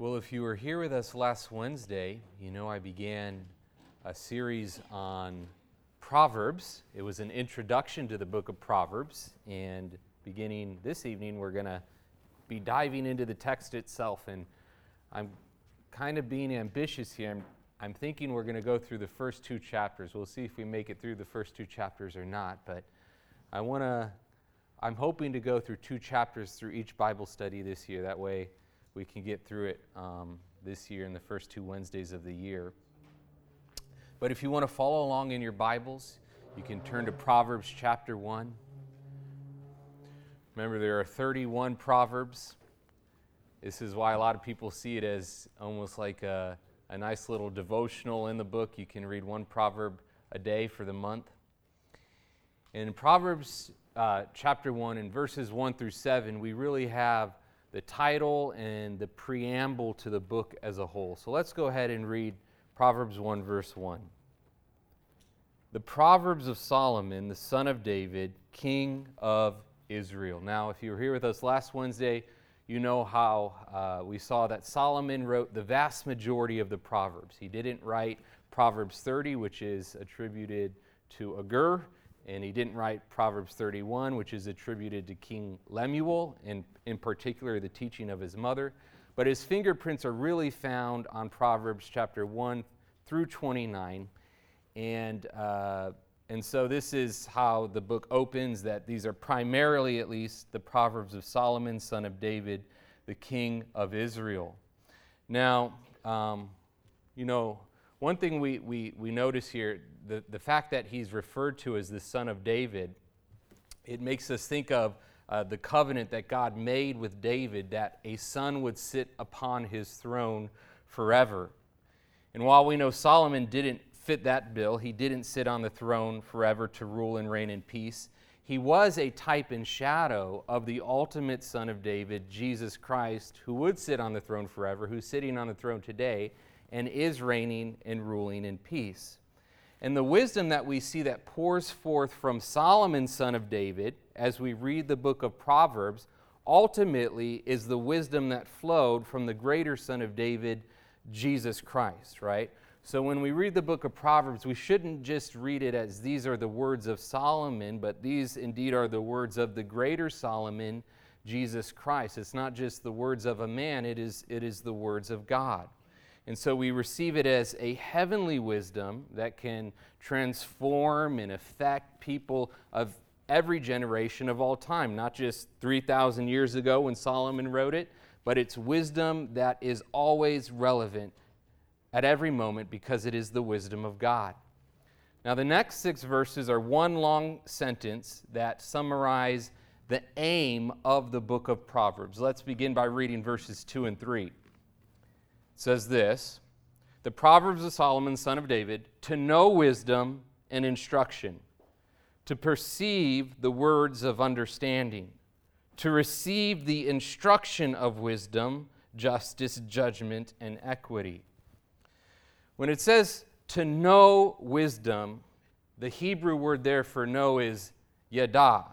Well, if you were here with us last Wednesday, you know I began a series on Proverbs. It was an introduction to the book of Proverbs, and beginning this evening, we're going to be diving into the text itself. And I'm kind of being ambitious here. I'm, I'm thinking we're going to go through the first two chapters. We'll see if we make it through the first two chapters or not, but I want to I'm hoping to go through two chapters through each Bible study this year. That way we can get through it um, this year in the first two Wednesdays of the year. But if you want to follow along in your Bibles, you can turn to Proverbs chapter 1. Remember, there are 31 Proverbs. This is why a lot of people see it as almost like a, a nice little devotional in the book. You can read one proverb a day for the month. In Proverbs uh, chapter 1 and verses 1 through 7, we really have the title and the preamble to the book as a whole. So let's go ahead and read Proverbs 1, verse 1. The Proverbs of Solomon, the son of David, king of Israel. Now, if you were here with us last Wednesday, you know how uh, we saw that Solomon wrote the vast majority of the Proverbs. He didn't write Proverbs 30, which is attributed to Agur and he didn't write Proverbs 31, which is attributed to King Lemuel, and in particular the teaching of his mother. But his fingerprints are really found on Proverbs chapter 1 through 29. And, uh, and so this is how the book opens that these are primarily, at least, the Proverbs of Solomon, son of David, the king of Israel. Now, um, you know, one thing we, we, we notice here the, the fact that he's referred to as the son of David, it makes us think of uh, the covenant that God made with David that a son would sit upon his throne forever. And while we know Solomon didn't fit that bill, he didn't sit on the throne forever to rule and reign in peace. He was a type and shadow of the ultimate Son of David, Jesus Christ, who would sit on the throne forever, who's sitting on the throne today and is reigning and ruling in peace. And the wisdom that we see that pours forth from Solomon, son of David, as we read the book of Proverbs, ultimately is the wisdom that flowed from the greater son of David, Jesus Christ, right? So when we read the book of Proverbs, we shouldn't just read it as these are the words of Solomon, but these indeed are the words of the greater Solomon, Jesus Christ. It's not just the words of a man, it is, it is the words of God. And so we receive it as a heavenly wisdom that can transform and affect people of every generation of all time, not just 3,000 years ago when Solomon wrote it, but it's wisdom that is always relevant at every moment because it is the wisdom of God. Now, the next six verses are one long sentence that summarize the aim of the book of Proverbs. Let's begin by reading verses 2 and 3 says this The Proverbs of Solomon, son of David, to know wisdom and instruction, to perceive the words of understanding, to receive the instruction of wisdom, justice, judgment, and equity. When it says to know wisdom, the Hebrew word there for know is yada,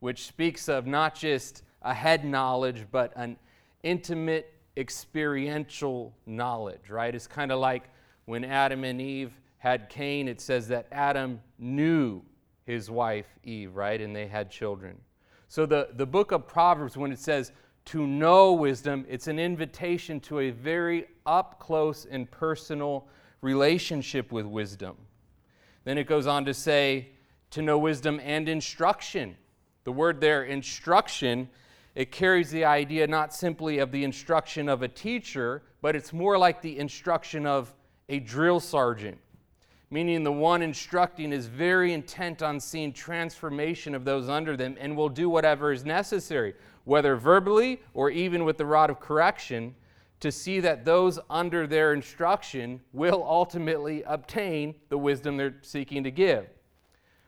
which speaks of not just a head knowledge, but an intimate experiential knowledge, right? It's kind of like when Adam and Eve had Cain, it says that Adam knew his wife Eve, right? And they had children. So the, the book of Proverbs, when it says to know wisdom, it's an invitation to a very up close and personal relationship with wisdom. Then it goes on to say to know wisdom and instruction. The word there, instruction, it carries the idea not simply of the instruction of a teacher, but it's more like the instruction of a drill sergeant, meaning the one instructing is very intent on seeing transformation of those under them and will do whatever is necessary, whether verbally or even with the rod of correction, to see that those under their instruction will ultimately obtain the wisdom they're seeking to give.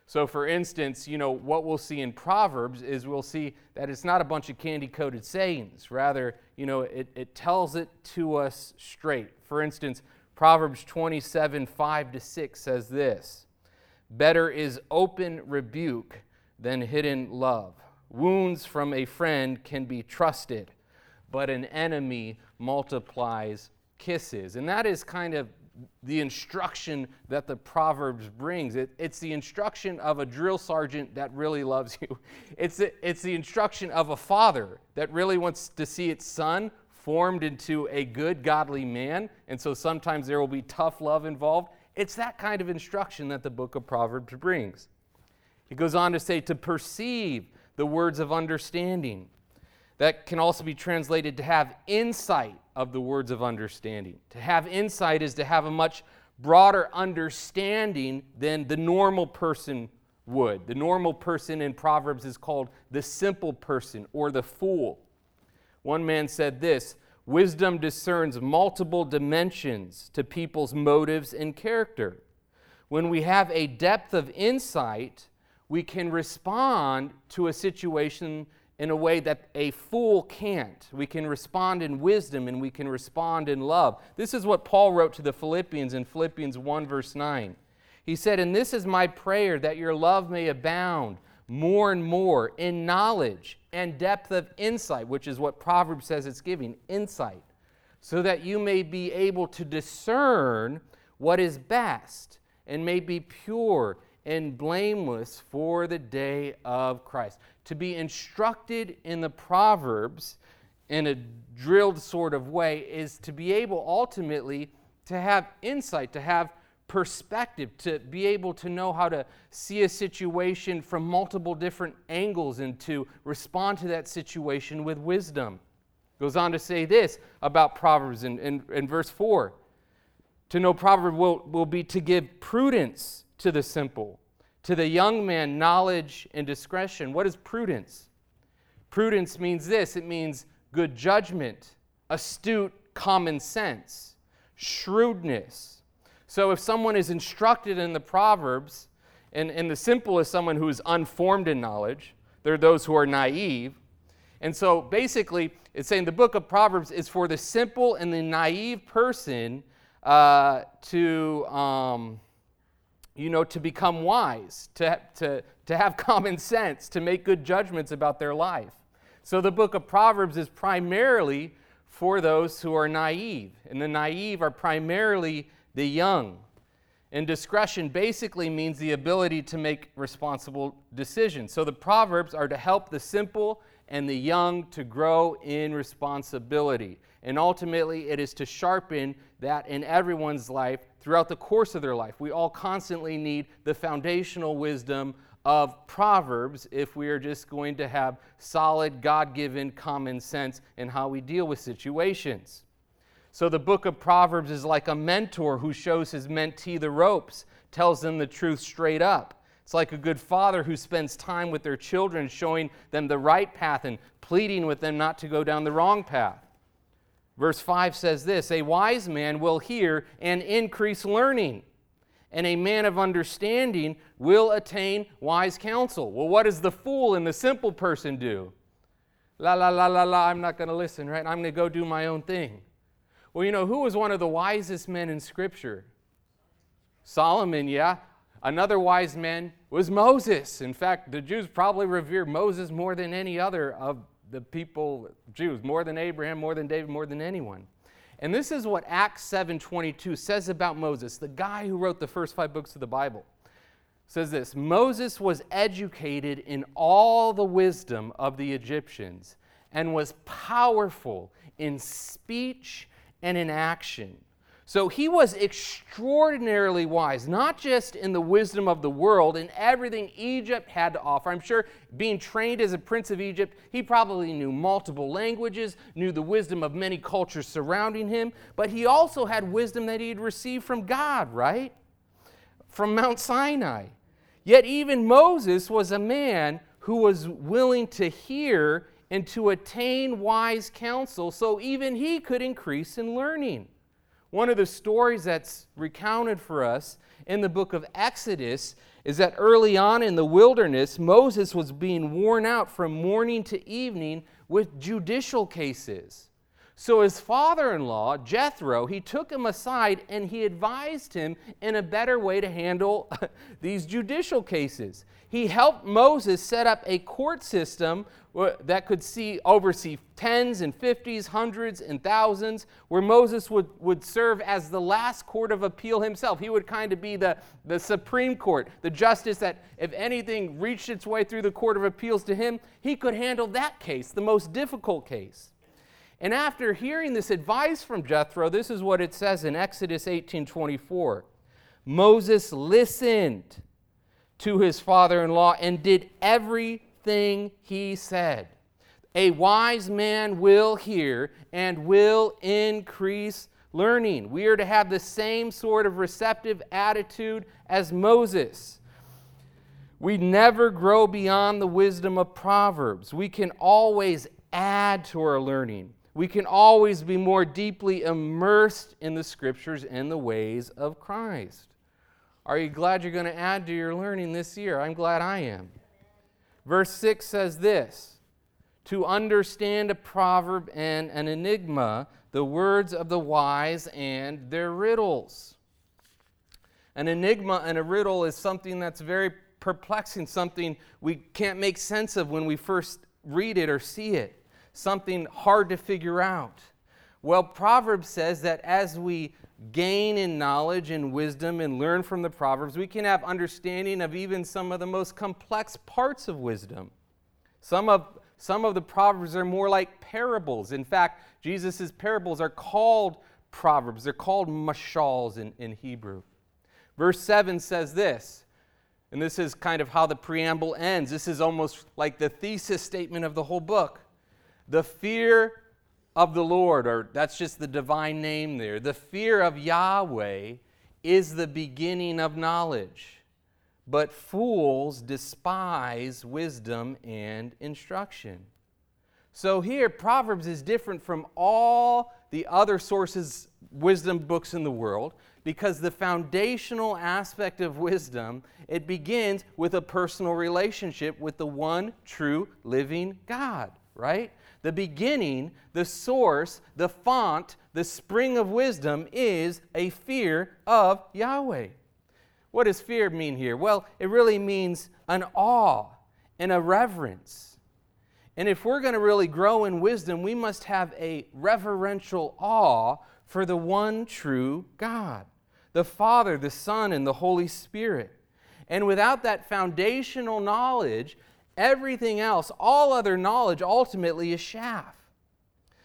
So, for instance, you know, what we'll see in Proverbs is we'll see that it's not a bunch of candy coated sayings. Rather, you know, it, it tells it to us straight. For instance, Proverbs 27 5 to 6 says this Better is open rebuke than hidden love. Wounds from a friend can be trusted, but an enemy multiplies kisses. And that is kind of the instruction that the Proverbs brings. It, it's the instruction of a drill sergeant that really loves you. It's it's the instruction of a father that really wants to see its son formed into a good, godly man. And so sometimes there will be tough love involved. It's that kind of instruction that the book of Proverbs brings. He goes on to say to perceive the words of understanding. That can also be translated to have insight of the words of understanding. To have insight is to have a much broader understanding than the normal person would. The normal person in Proverbs is called the simple person or the fool. One man said this Wisdom discerns multiple dimensions to people's motives and character. When we have a depth of insight, we can respond to a situation in a way that a fool can't. We can respond in wisdom and we can respond in love. This is what Paul wrote to the Philippians in Philippians 1, verse 9. He said, And this is my prayer that your love may abound more and more in knowledge and depth of insight, which is what Proverbs says it's giving insight, so that you may be able to discern what is best and may be pure and blameless for the day of Christ. To be instructed in the Proverbs in a drilled sort of way is to be able ultimately to have insight, to have perspective, to be able to know how to see a situation from multiple different angles and to respond to that situation with wisdom. Goes on to say this about Proverbs in, in, in verse 4 To know proverb will, will be to give prudence to the simple. To the young man, knowledge and discretion. What is prudence? Prudence means this it means good judgment, astute common sense, shrewdness. So if someone is instructed in the Proverbs, and, and the simple is someone who is unformed in knowledge, there are those who are naive. And so basically, it's saying the book of Proverbs is for the simple and the naive person uh, to. Um, you know, to become wise, to, to, to have common sense, to make good judgments about their life. So the book of Proverbs is primarily for those who are naive, and the naive are primarily the young. And discretion basically means the ability to make responsible decisions. So the Proverbs are to help the simple and the young to grow in responsibility. And ultimately, it is to sharpen that in everyone's life throughout the course of their life. We all constantly need the foundational wisdom of Proverbs if we are just going to have solid, God given common sense in how we deal with situations. So the book of Proverbs is like a mentor who shows his mentee the ropes, tells them the truth straight up. It's like a good father who spends time with their children, showing them the right path and pleading with them not to go down the wrong path. Verse 5 says this A wise man will hear and increase learning, and a man of understanding will attain wise counsel. Well, what does the fool and the simple person do? La, la, la, la, la, I'm not going to listen, right? I'm going to go do my own thing. Well, you know, who was one of the wisest men in Scripture? Solomon, yeah. Another wise man was Moses. In fact, the Jews probably revered Moses more than any other of the people, Jews, more than Abraham, more than David, more than anyone. And this is what Acts 7:22 says about Moses, the guy who wrote the first 5 books of the Bible. Says this, Moses was educated in all the wisdom of the Egyptians and was powerful in speech and in action. So he was extraordinarily wise, not just in the wisdom of the world and everything Egypt had to offer. I'm sure being trained as a prince of Egypt, he probably knew multiple languages, knew the wisdom of many cultures surrounding him, but he also had wisdom that he had received from God, right? From Mount Sinai. Yet even Moses was a man who was willing to hear and to attain wise counsel, so even he could increase in learning. One of the stories that's recounted for us in the book of Exodus is that early on in the wilderness, Moses was being worn out from morning to evening with judicial cases. So his father in law, Jethro, he took him aside and he advised him in a better way to handle these judicial cases. He helped Moses set up a court system that could see, oversee tens and fifties, hundreds and thousands, where Moses would, would serve as the last court of appeal himself. He would kind of be the, the Supreme Court, the justice that if anything reached its way through the court of appeals to him, he could handle that case, the most difficult case. And after hearing this advice from Jethro, this is what it says in Exodus 18:24. Moses listened to his father-in-law and did everything he said. A wise man will hear and will increase learning. We are to have the same sort of receptive attitude as Moses. We never grow beyond the wisdom of Proverbs. We can always add to our learning we can always be more deeply immersed in the scriptures and the ways of Christ. Are you glad you're going to add to your learning this year? I'm glad I am. Verse 6 says this To understand a proverb and an enigma, the words of the wise and their riddles. An enigma and a riddle is something that's very perplexing, something we can't make sense of when we first read it or see it something hard to figure out? Well, Proverbs says that as we gain in knowledge and wisdom and learn from the Proverbs, we can have understanding of even some of the most complex parts of wisdom. Some of, some of the Proverbs are more like parables. In fact, Jesus' parables are called Proverbs, they're called mashals in, in Hebrew. Verse 7 says this, and this is kind of how the preamble ends. This is almost like the thesis statement of the whole book. The fear of the Lord, or that's just the divine name there, the fear of Yahweh is the beginning of knowledge. But fools despise wisdom and instruction. So here, Proverbs is different from all the other sources, wisdom books in the world, because the foundational aspect of wisdom, it begins with a personal relationship with the one true living God, right? The beginning, the source, the font, the spring of wisdom is a fear of Yahweh. What does fear mean here? Well, it really means an awe and a reverence. And if we're going to really grow in wisdom, we must have a reverential awe for the one true God, the Father, the Son, and the Holy Spirit. And without that foundational knowledge, Everything else, all other knowledge, ultimately is chaff.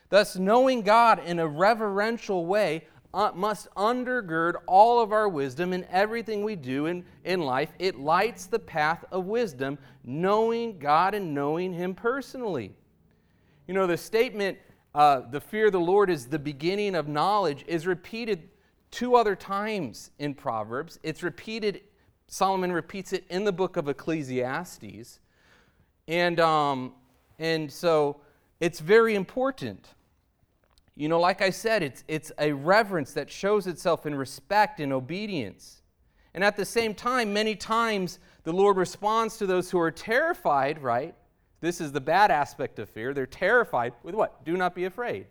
Thus, knowing God in a reverential way uh, must undergird all of our wisdom in everything we do in, in life. It lights the path of wisdom, knowing God and knowing Him personally. You know, the statement, uh, the fear of the Lord is the beginning of knowledge, is repeated two other times in Proverbs. It's repeated, Solomon repeats it in the book of Ecclesiastes. And, um, and so it's very important. You know, like I said, it's, it's a reverence that shows itself in respect and obedience. And at the same time, many times the Lord responds to those who are terrified, right? This is the bad aspect of fear. They're terrified with what? Do not be afraid.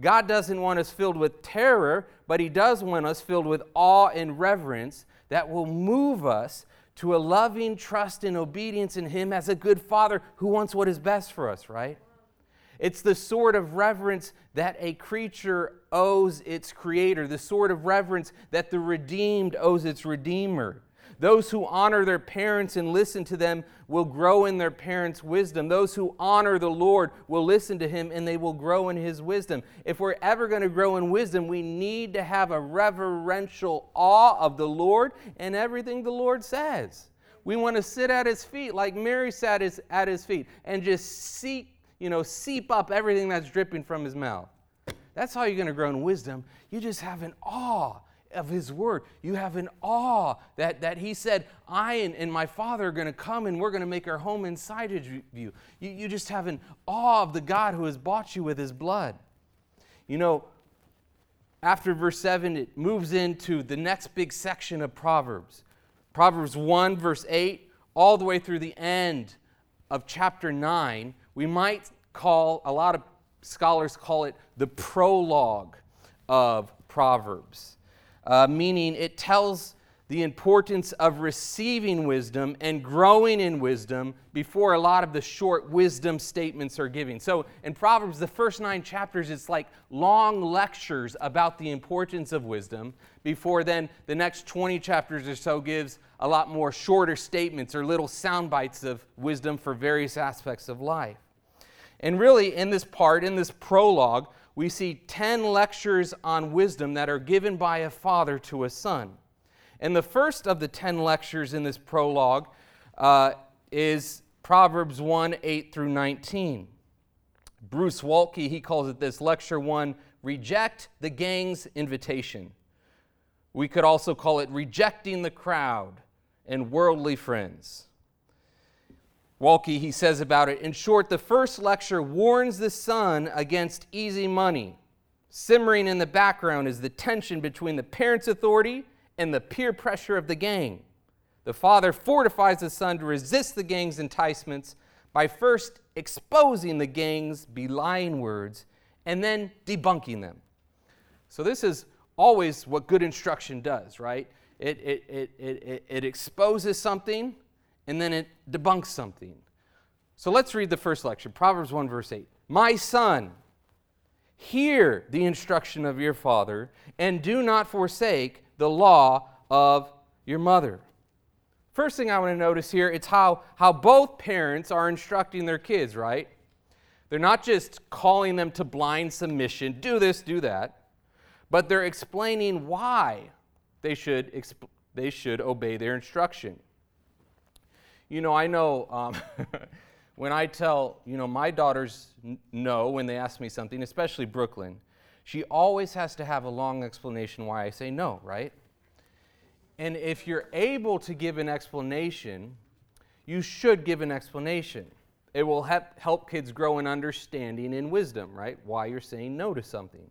God doesn't want us filled with terror, but He does want us filled with awe and reverence that will move us to a loving trust and obedience in Him as a good Father who wants what is best for us, right? It's the sort of reverence that a creature owes its creator, the sort of reverence that the redeemed owes its redeemer. Those who honor their parents and listen to them will grow in their parents' wisdom. Those who honor the Lord will listen to him and they will grow in his wisdom. If we're ever going to grow in wisdom, we need to have a reverential awe of the Lord and everything the Lord says. We want to sit at his feet like Mary sat at his feet and just seep, you know, seep up everything that's dripping from his mouth. That's how you're going to grow in wisdom. You just have an awe of His Word. You have an awe that, that He said, I and, and my Father are going to come and we're going to make our home inside of you. you. You just have an awe of the God who has bought you with His blood. You know, after verse 7, it moves into the next big section of Proverbs. Proverbs 1, verse 8, all the way through the end of chapter 9, we might call, a lot of scholars call it the prologue of Proverbs, uh, meaning it tells the importance of receiving wisdom and growing in wisdom before a lot of the short wisdom statements are given. So in Proverbs, the first nine chapters, it's like long lectures about the importance of wisdom, before then the next 20 chapters or so gives a lot more shorter statements or little sound bites of wisdom for various aspects of life. And really, in this part, in this prologue, we see 10 lectures on wisdom that are given by a father to a son. And the first of the 10 lectures in this prologue uh, is Proverbs 1 8 through 19. Bruce Waltke, he calls it this Lecture 1 Reject the Gang's Invitation. We could also call it Rejecting the Crowd and Worldly Friends. Waltke, he says about it In short, the first lecture warns the son against easy money. Simmering in the background is the tension between the parent's authority and the peer pressure of the gang. The father fortifies the son to resist the gang's enticements by first exposing the gang's belying words and then debunking them. So, this is always what good instruction does, right? It, it, it, it, it exposes something and then it debunks something. So, let's read the first lecture Proverbs 1, verse 8. My son, hear the instruction of your father and do not forsake the law of your mother. First thing I want to notice here, it's how, how both parents are instructing their kids, right? They're not just calling them to blind submission, do this, do that, but they're explaining why they should, exp- they should obey their instruction. You know, I know um, when I tell, you know, my daughters know when they ask me something, especially Brooklyn, she always has to have a long explanation why I say no, right? And if you're able to give an explanation, you should give an explanation. It will help kids grow in understanding and wisdom, right? Why you're saying no to something.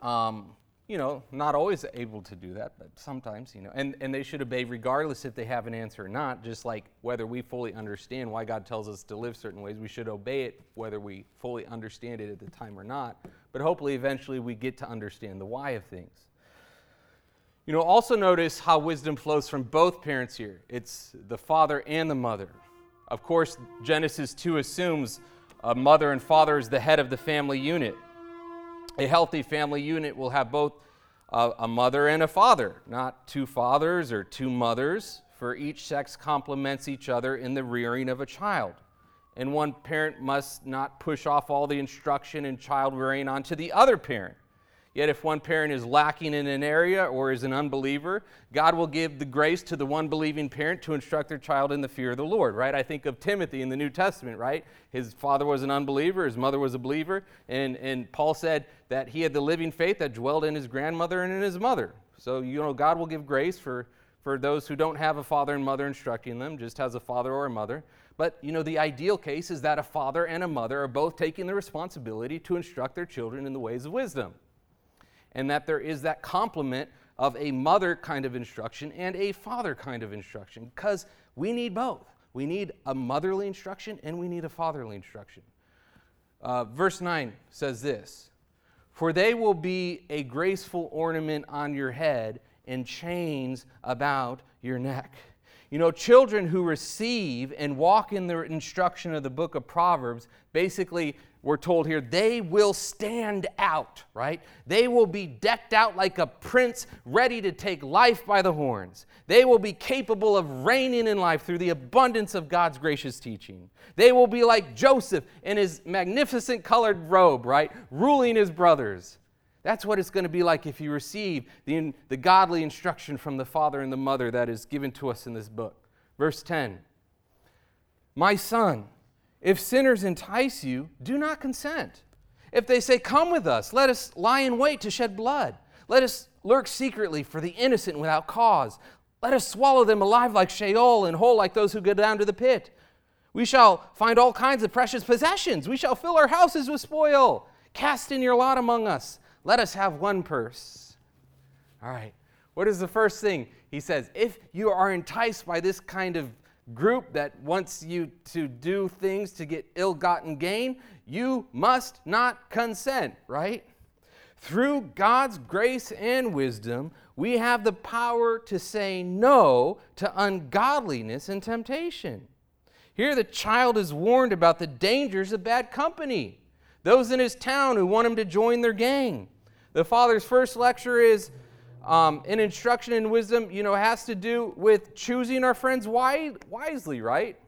Um, you know, not always able to do that, but sometimes, you know, and, and they should obey regardless if they have an answer or not, just like whether we fully understand why God tells us to live certain ways, we should obey it whether we fully understand it at the time or not. But hopefully, eventually, we get to understand the why of things. You know, also notice how wisdom flows from both parents here it's the father and the mother. Of course, Genesis 2 assumes a mother and father is the head of the family unit. A healthy family unit will have both a, mother and a father, not two fathers or two mothers, for each sex complements each other in the rearing of a child. And one parent must not push off all the instruction and child rearing onto the other parent. Yet, if one parent is lacking in an area or is an unbeliever, God will give the grace to the one believing parent to instruct their child in the fear of the Lord, right? I think of Timothy in the New Testament, right? His father was an unbeliever, his mother was a believer, and, and Paul said that he had the living faith that dwelled in his grandmother and in his mother. So, you know, God will give grace for, for those who don't have a father and mother instructing them, just has a father or a mother. But, you know, the ideal case is that a father and a mother are both taking the responsibility to instruct their children in the ways of wisdom and that there is that complement of a mother kind of instruction and a father kind of instruction because we need both. We need a motherly instruction and we need a fatherly instruction. Uh, verse 9 says this For they will be a graceful ornament on your head and chains about your neck. You know, children who receive and walk in the instruction of the book of Proverbs basically we're told here, they will stand out, right? They will be decked out like a prince ready to take life by the horns. They will be capable of reigning in life through the abundance of God's gracious teaching. They will be like Joseph in his magnificent colored robe, right? Ruling his brothers. That's what it's going to be like if you receive the, the godly instruction from the father and the mother that is given to us in this book. Verse 10 My son, if sinners entice you, do not consent. If they say, Come with us, let us lie in wait to shed blood. Let us lurk secretly for the innocent without cause. Let us swallow them alive like Sheol and whole like those who go down to the pit. We shall find all kinds of precious possessions. We shall fill our houses with spoil. Cast in your lot among us. Let us have one purse. All right. What is the first thing? He says, if you are enticed by this kind of group that wants you to do things to get ill gotten gain, you must not consent, right? Through God's grace and wisdom, we have the power to say no to ungodliness and temptation. Here, the child is warned about the dangers of bad company, those in his town who want him to join their gang. The father's first lecture is um, instruction in wisdom, you know, has to do with choosing our friends wisely, right?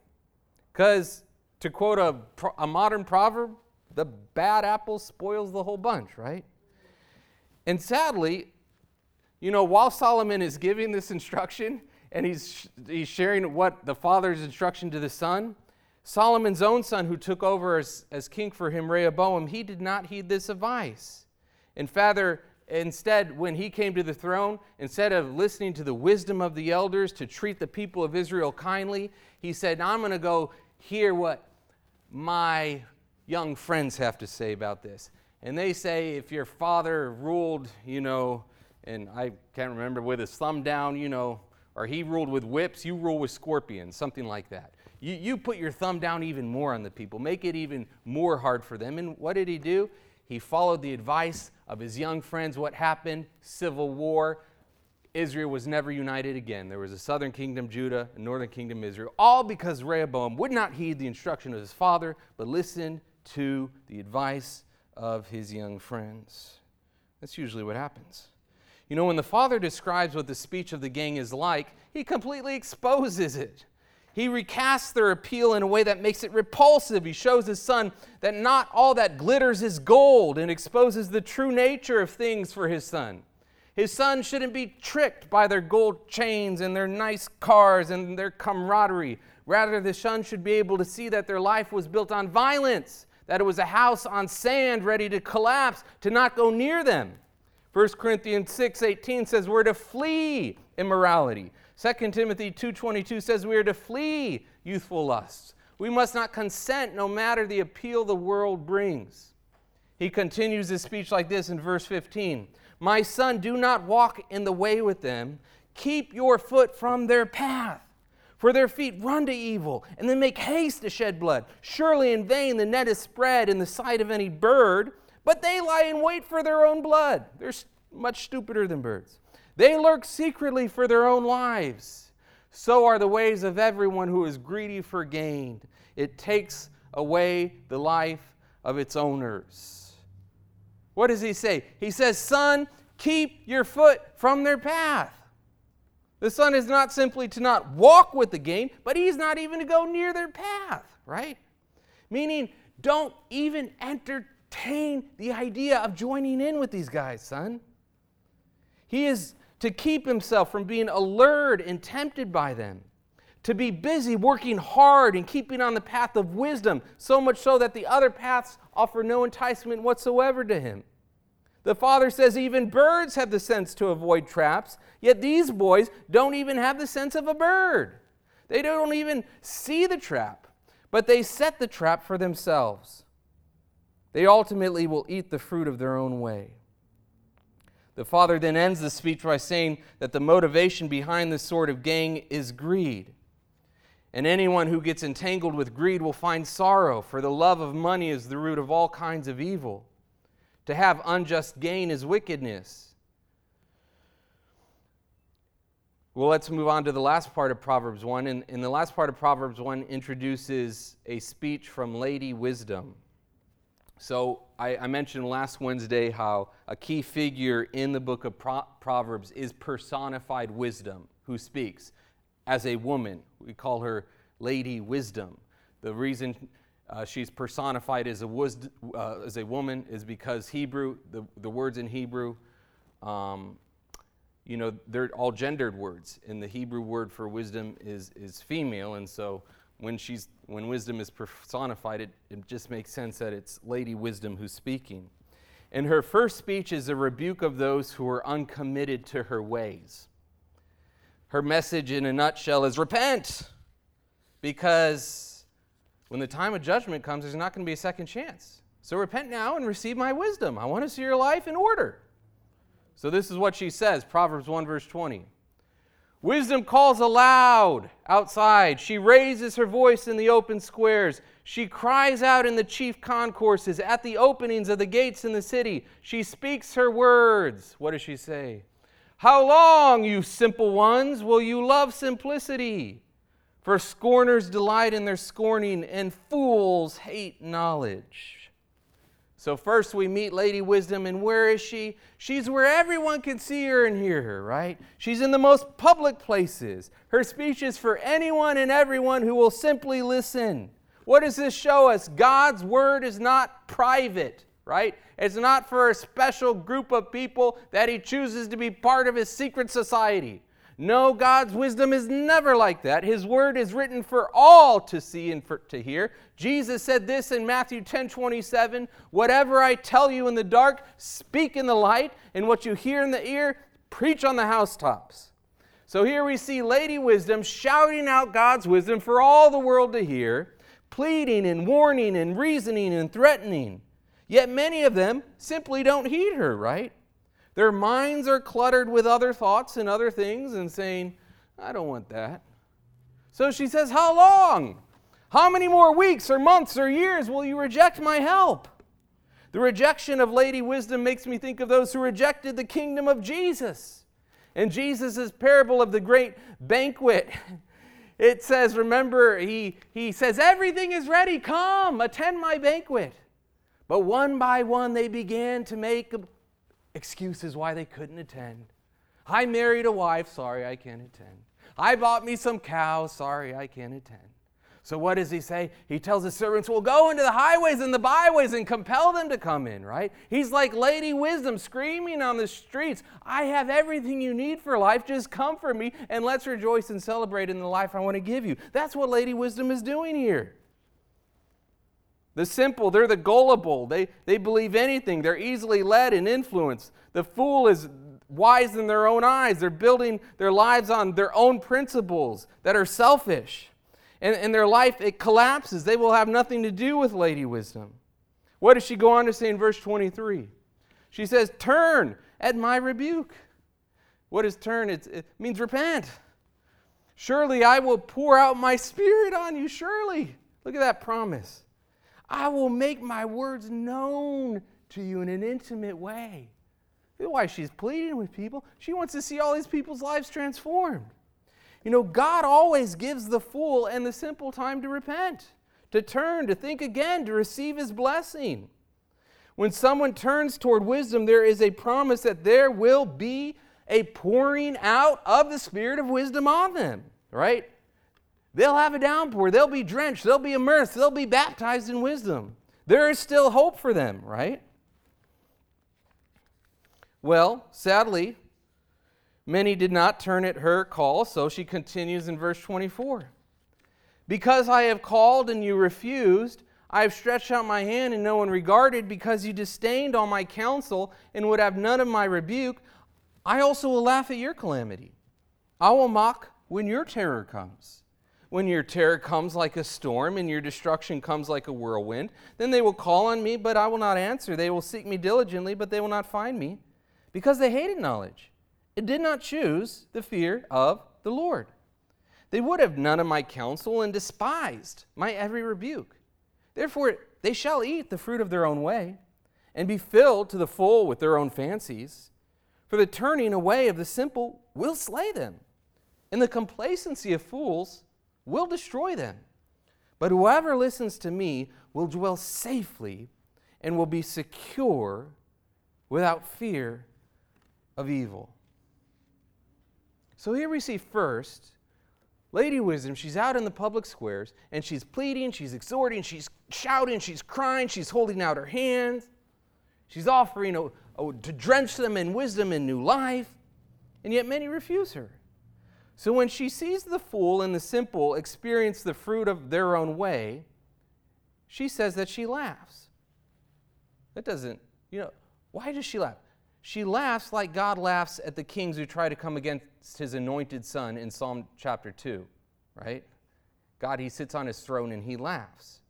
Because to quote a, a modern proverb, the bad apple spoils the whole bunch, right? And sadly, you know, while Solomon is giving this instruction and he's, he's sharing what the father's instruction to the son, Solomon's own son, who took over as, as king for him, Rehoboam, he did not heed this advice. And father, instead, when he came to the throne, instead of listening to the wisdom of the elders to treat the people of Israel kindly, he said, I'm going to go hear what my young friends have to say about this. And they say if your father ruled, you know, and I can't remember with his thumb down, you know, or he ruled with whips, you rule with scorpions, something like that. You, you put your thumb down even more on the people, make it even more hard for them. And what did he do? He followed the advice of his young friends. What happened? Civil war. Israel was never united again. There was a southern kingdom, Judah, a northern kingdom, Israel, all because Rehoboam would not heed the instruction of his father, but listened to the advice of his young friends. That's usually what happens. You know, when the father describes what the speech of the gang is like, he completely exposes it. He recasts their appeal in a way that makes it repulsive. He shows his son that not all that glitters is gold and exposes the true nature of things for his son. His son shouldn't be tricked by their gold chains and their nice cars and their camaraderie. Rather, the son should be able to see that their life was built on violence, that it was a house on sand ready to collapse, to not go near them. 1 Corinthians 6:18 says we're to flee immorality. 2 Timothy 2:22 says we are to flee youthful lusts. We must not consent no matter the appeal the world brings. He continues his speech like this in verse 15. My son, do not walk in the way with them. Keep your foot from their path. For their feet run to evil, and they make haste to shed blood. Surely in vain the net is spread in the sight of any bird, but they lie in wait for their own blood. They're much stupider than birds. They lurk secretly for their own lives. So are the ways of everyone who is greedy for gain. It takes away the life of its owners. What does he say? He says, Son, keep your foot from their path. The son is not simply to not walk with the gain, but he's not even to go near their path, right? Meaning, don't even entertain the idea of joining in with these guys, son. He is to keep himself from being allured and tempted by them, to be busy working hard and keeping on the path of wisdom, so much so that the other paths offer no enticement whatsoever to him. The father says even birds have the sense to avoid traps, yet these boys don't even have the sense of a bird. They don't even see the trap, but they set the trap for themselves. They ultimately will eat the fruit of their own way. The father then ends the speech by saying that the motivation behind this sort of gang is greed. And anyone who gets entangled with greed will find sorrow, for the love of money is the root of all kinds of evil. To have unjust gain is wickedness. Well, let's move on to the last part of Proverbs 1. And, and the last part of Proverbs 1 introduces a speech from Lady Wisdom. So I, I, mentioned last Wednesday how a key figure in the book of Pro- Proverbs is personified wisdom, who speaks as a woman. We call her Lady Wisdom. The reason uh, she's personified as a, wisd- uh, as a woman is because Hebrew, the, the words in Hebrew, um, you know, they're all gendered words, and the Hebrew word for wisdom is, is female, and so when, she's, when wisdom is personified, it, it just makes sense that it's Lady Wisdom who's speaking. And her first speech is a rebuke of those who are uncommitted to her ways. Her message, in a nutshell, is repent, because when the time of judgment comes, there's not going to be a second chance. So repent now and receive my wisdom. I want to see your life in order. So this is what she says Proverbs 1, verse 20. Wisdom calls aloud outside. She raises her voice in the open squares. She cries out in the chief concourses, at the openings of the gates in the city. She speaks her words. What does she say? How long, you simple ones, will you love simplicity? For scorners delight in their scorning, and fools hate knowledge. So, first we meet Lady Wisdom, and where is she? She's where everyone can see her and hear her, right? She's in the most public places. Her speech is for anyone and everyone who will simply listen. What does this show us? God's word is not private, right? It's not for a special group of people that He chooses to be part of His secret society. No, God's wisdom is never like that. His word is written for all to see and for, to hear. Jesus said this in Matthew 10 27 Whatever I tell you in the dark, speak in the light, and what you hear in the ear, preach on the housetops. So here we see Lady Wisdom shouting out God's wisdom for all the world to hear, pleading and warning and reasoning and threatening. Yet many of them simply don't heed her, right? Their minds are cluttered with other thoughts and other things and saying, I don't want that. So she says, How long? How many more weeks or months or years will you reject my help? The rejection of Lady Wisdom makes me think of those who rejected the kingdom of Jesus. In Jesus' parable of the great banquet, it says, remember, he, he says, Everything is ready, come, attend my banquet. But one by one they began to make excuses why they couldn't attend. I married a wife, sorry, I can't attend. I bought me some cows, sorry, I can't attend. So what does he say? He tells his servants, Well, go into the highways and the byways and compel them to come in, right? He's like Lady Wisdom screaming on the streets, I have everything you need for life. Just come for me and let's rejoice and celebrate in the life I want to give you. That's what Lady Wisdom is doing here. The simple, they're the gullible. They, they believe anything. They're easily led and influenced. The fool is wise in their own eyes. They're building their lives on their own principles that are selfish. And, and their life, it collapses. They will have nothing to do with Lady Wisdom. What does she go on to say in verse 23? She says, Turn at my rebuke. What is turn? It's, it means repent. Surely I will pour out my spirit on you. Surely. Look at that promise. I will make my words known to you in an intimate way. Why she's pleading with people. She wants to see all these people's lives transformed. You know, God always gives the fool and the simple time to repent, to turn, to think again, to receive his blessing. When someone turns toward wisdom, there is a promise that there will be a pouring out of the spirit of wisdom on them, right? They'll have a downpour. They'll be drenched. They'll be immersed. They'll be baptized in wisdom. There is still hope for them, right? Well, sadly, many did not turn at her call, so she continues in verse 24. Because I have called and you refused, I have stretched out my hand and no one regarded, because you disdained all my counsel and would have none of my rebuke, I also will laugh at your calamity. I will mock when your terror comes. When your terror comes like a storm and your destruction comes like a whirlwind, then they will call on me, but I will not answer. They will seek me diligently, but they will not find me, because they hated knowledge. It did not choose the fear of the Lord. They would have none of my counsel and despised my every rebuke. Therefore, they shall eat the fruit of their own way and be filled to the full with their own fancies. For the turning away of the simple will slay them, and the complacency of fools will destroy them. But whoever listens to me will dwell safely and will be secure without fear of evil. So here we see first Lady Wisdom, she's out in the public squares and she's pleading, she's exhorting, she's shouting, she's crying, she's holding out her hands. She's offering a, a, to drench them in wisdom and new life, and yet many refuse her. So when she sees the fool and the simple experience the fruit of their own way, she says that she laughs. That doesn't, you know, why does she laugh? She laughs like God laughs at the kings who try to come against his anointed son in Psalm chapter 2, right? God, he sits on his throne and he laughs.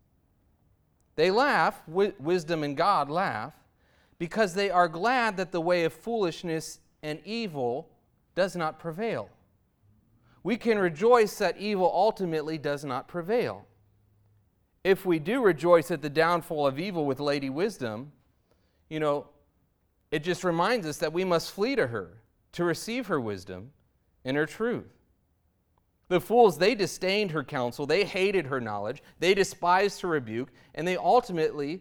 They laugh, wisdom and God laugh, because they are glad that the way of foolishness and evil does not prevail. We can rejoice that evil ultimately does not prevail. If we do rejoice at the downfall of evil with Lady Wisdom, you know, it just reminds us that we must flee to her to receive her wisdom and her truth. The fools, they disdained her counsel, they hated her knowledge, they despised her rebuke, and they ultimately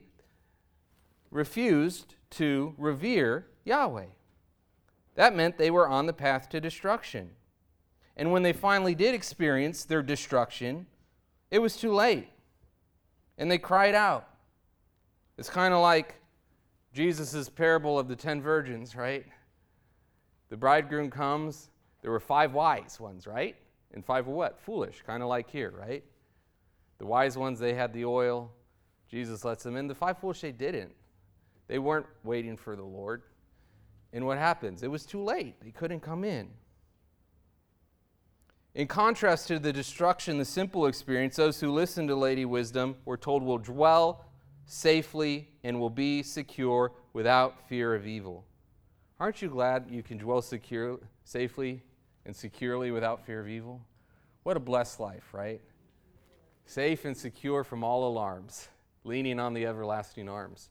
refused to revere Yahweh. That meant they were on the path to destruction. And when they finally did experience their destruction, it was too late. And they cried out. It's kind of like Jesus' parable of the ten virgins, right? The bridegroom comes. There were five wise ones, right? And five were what? Foolish, kind of like here, right? The wise ones, they had the oil. Jesus lets them in. The five foolish, they didn't. They weren't waiting for the Lord. And what happens? It was too late. They couldn't come in. In contrast to the destruction, the simple experience, those who listen to Lady Wisdom, we're told, will dwell safely and will be secure without fear of evil. Aren't you glad you can dwell secure, safely and securely without fear of evil? What a blessed life, right? Safe and secure from all alarms, leaning on the everlasting arms.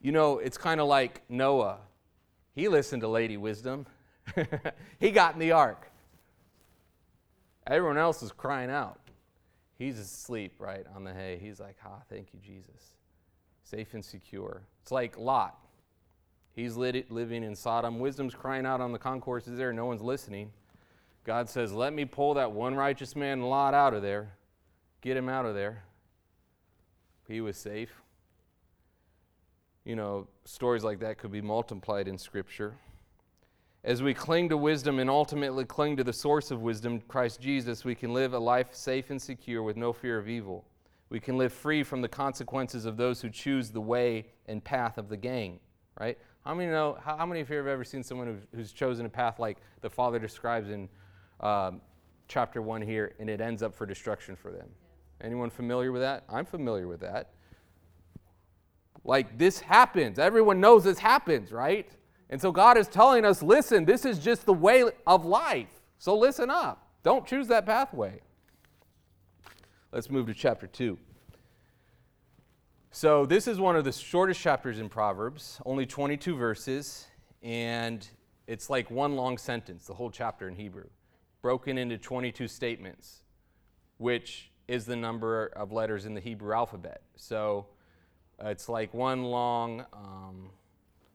You know, it's kind of like Noah. He listened to Lady Wisdom, he got in the ark. Everyone else is crying out. He's asleep, right, on the hay. He's like, ah, thank you, Jesus. Safe and secure. It's like Lot. He's living in Sodom. Wisdom's crying out on the concourses there. No one's listening. God says, Let me pull that one righteous man, Lot, out of there. Get him out of there. He was safe. You know, stories like that could be multiplied in Scripture. As we cling to wisdom and ultimately cling to the source of wisdom, Christ Jesus, we can live a life safe and secure with no fear of evil. We can live free from the consequences of those who choose the way and path of the gang, right? How many know? How, many of you have ever seen someone who's, who's chosen a path like the Father describes in um, chapter one here, and it ends up for destruction for them? Anyone familiar with that? I'm familiar with that. Like this happens. Everyone knows this happens, right? And so God is telling us listen, this is just the way of life. So listen up. Don't choose that pathway. Let's move to chapter 2. So, this is one of the shortest chapters in Proverbs, only 22 verses, and it's like one long sentence, the whole chapter in Hebrew, broken into 22 statements, which is the number of letters in the Hebrew alphabet. So, uh, it's like one long, um,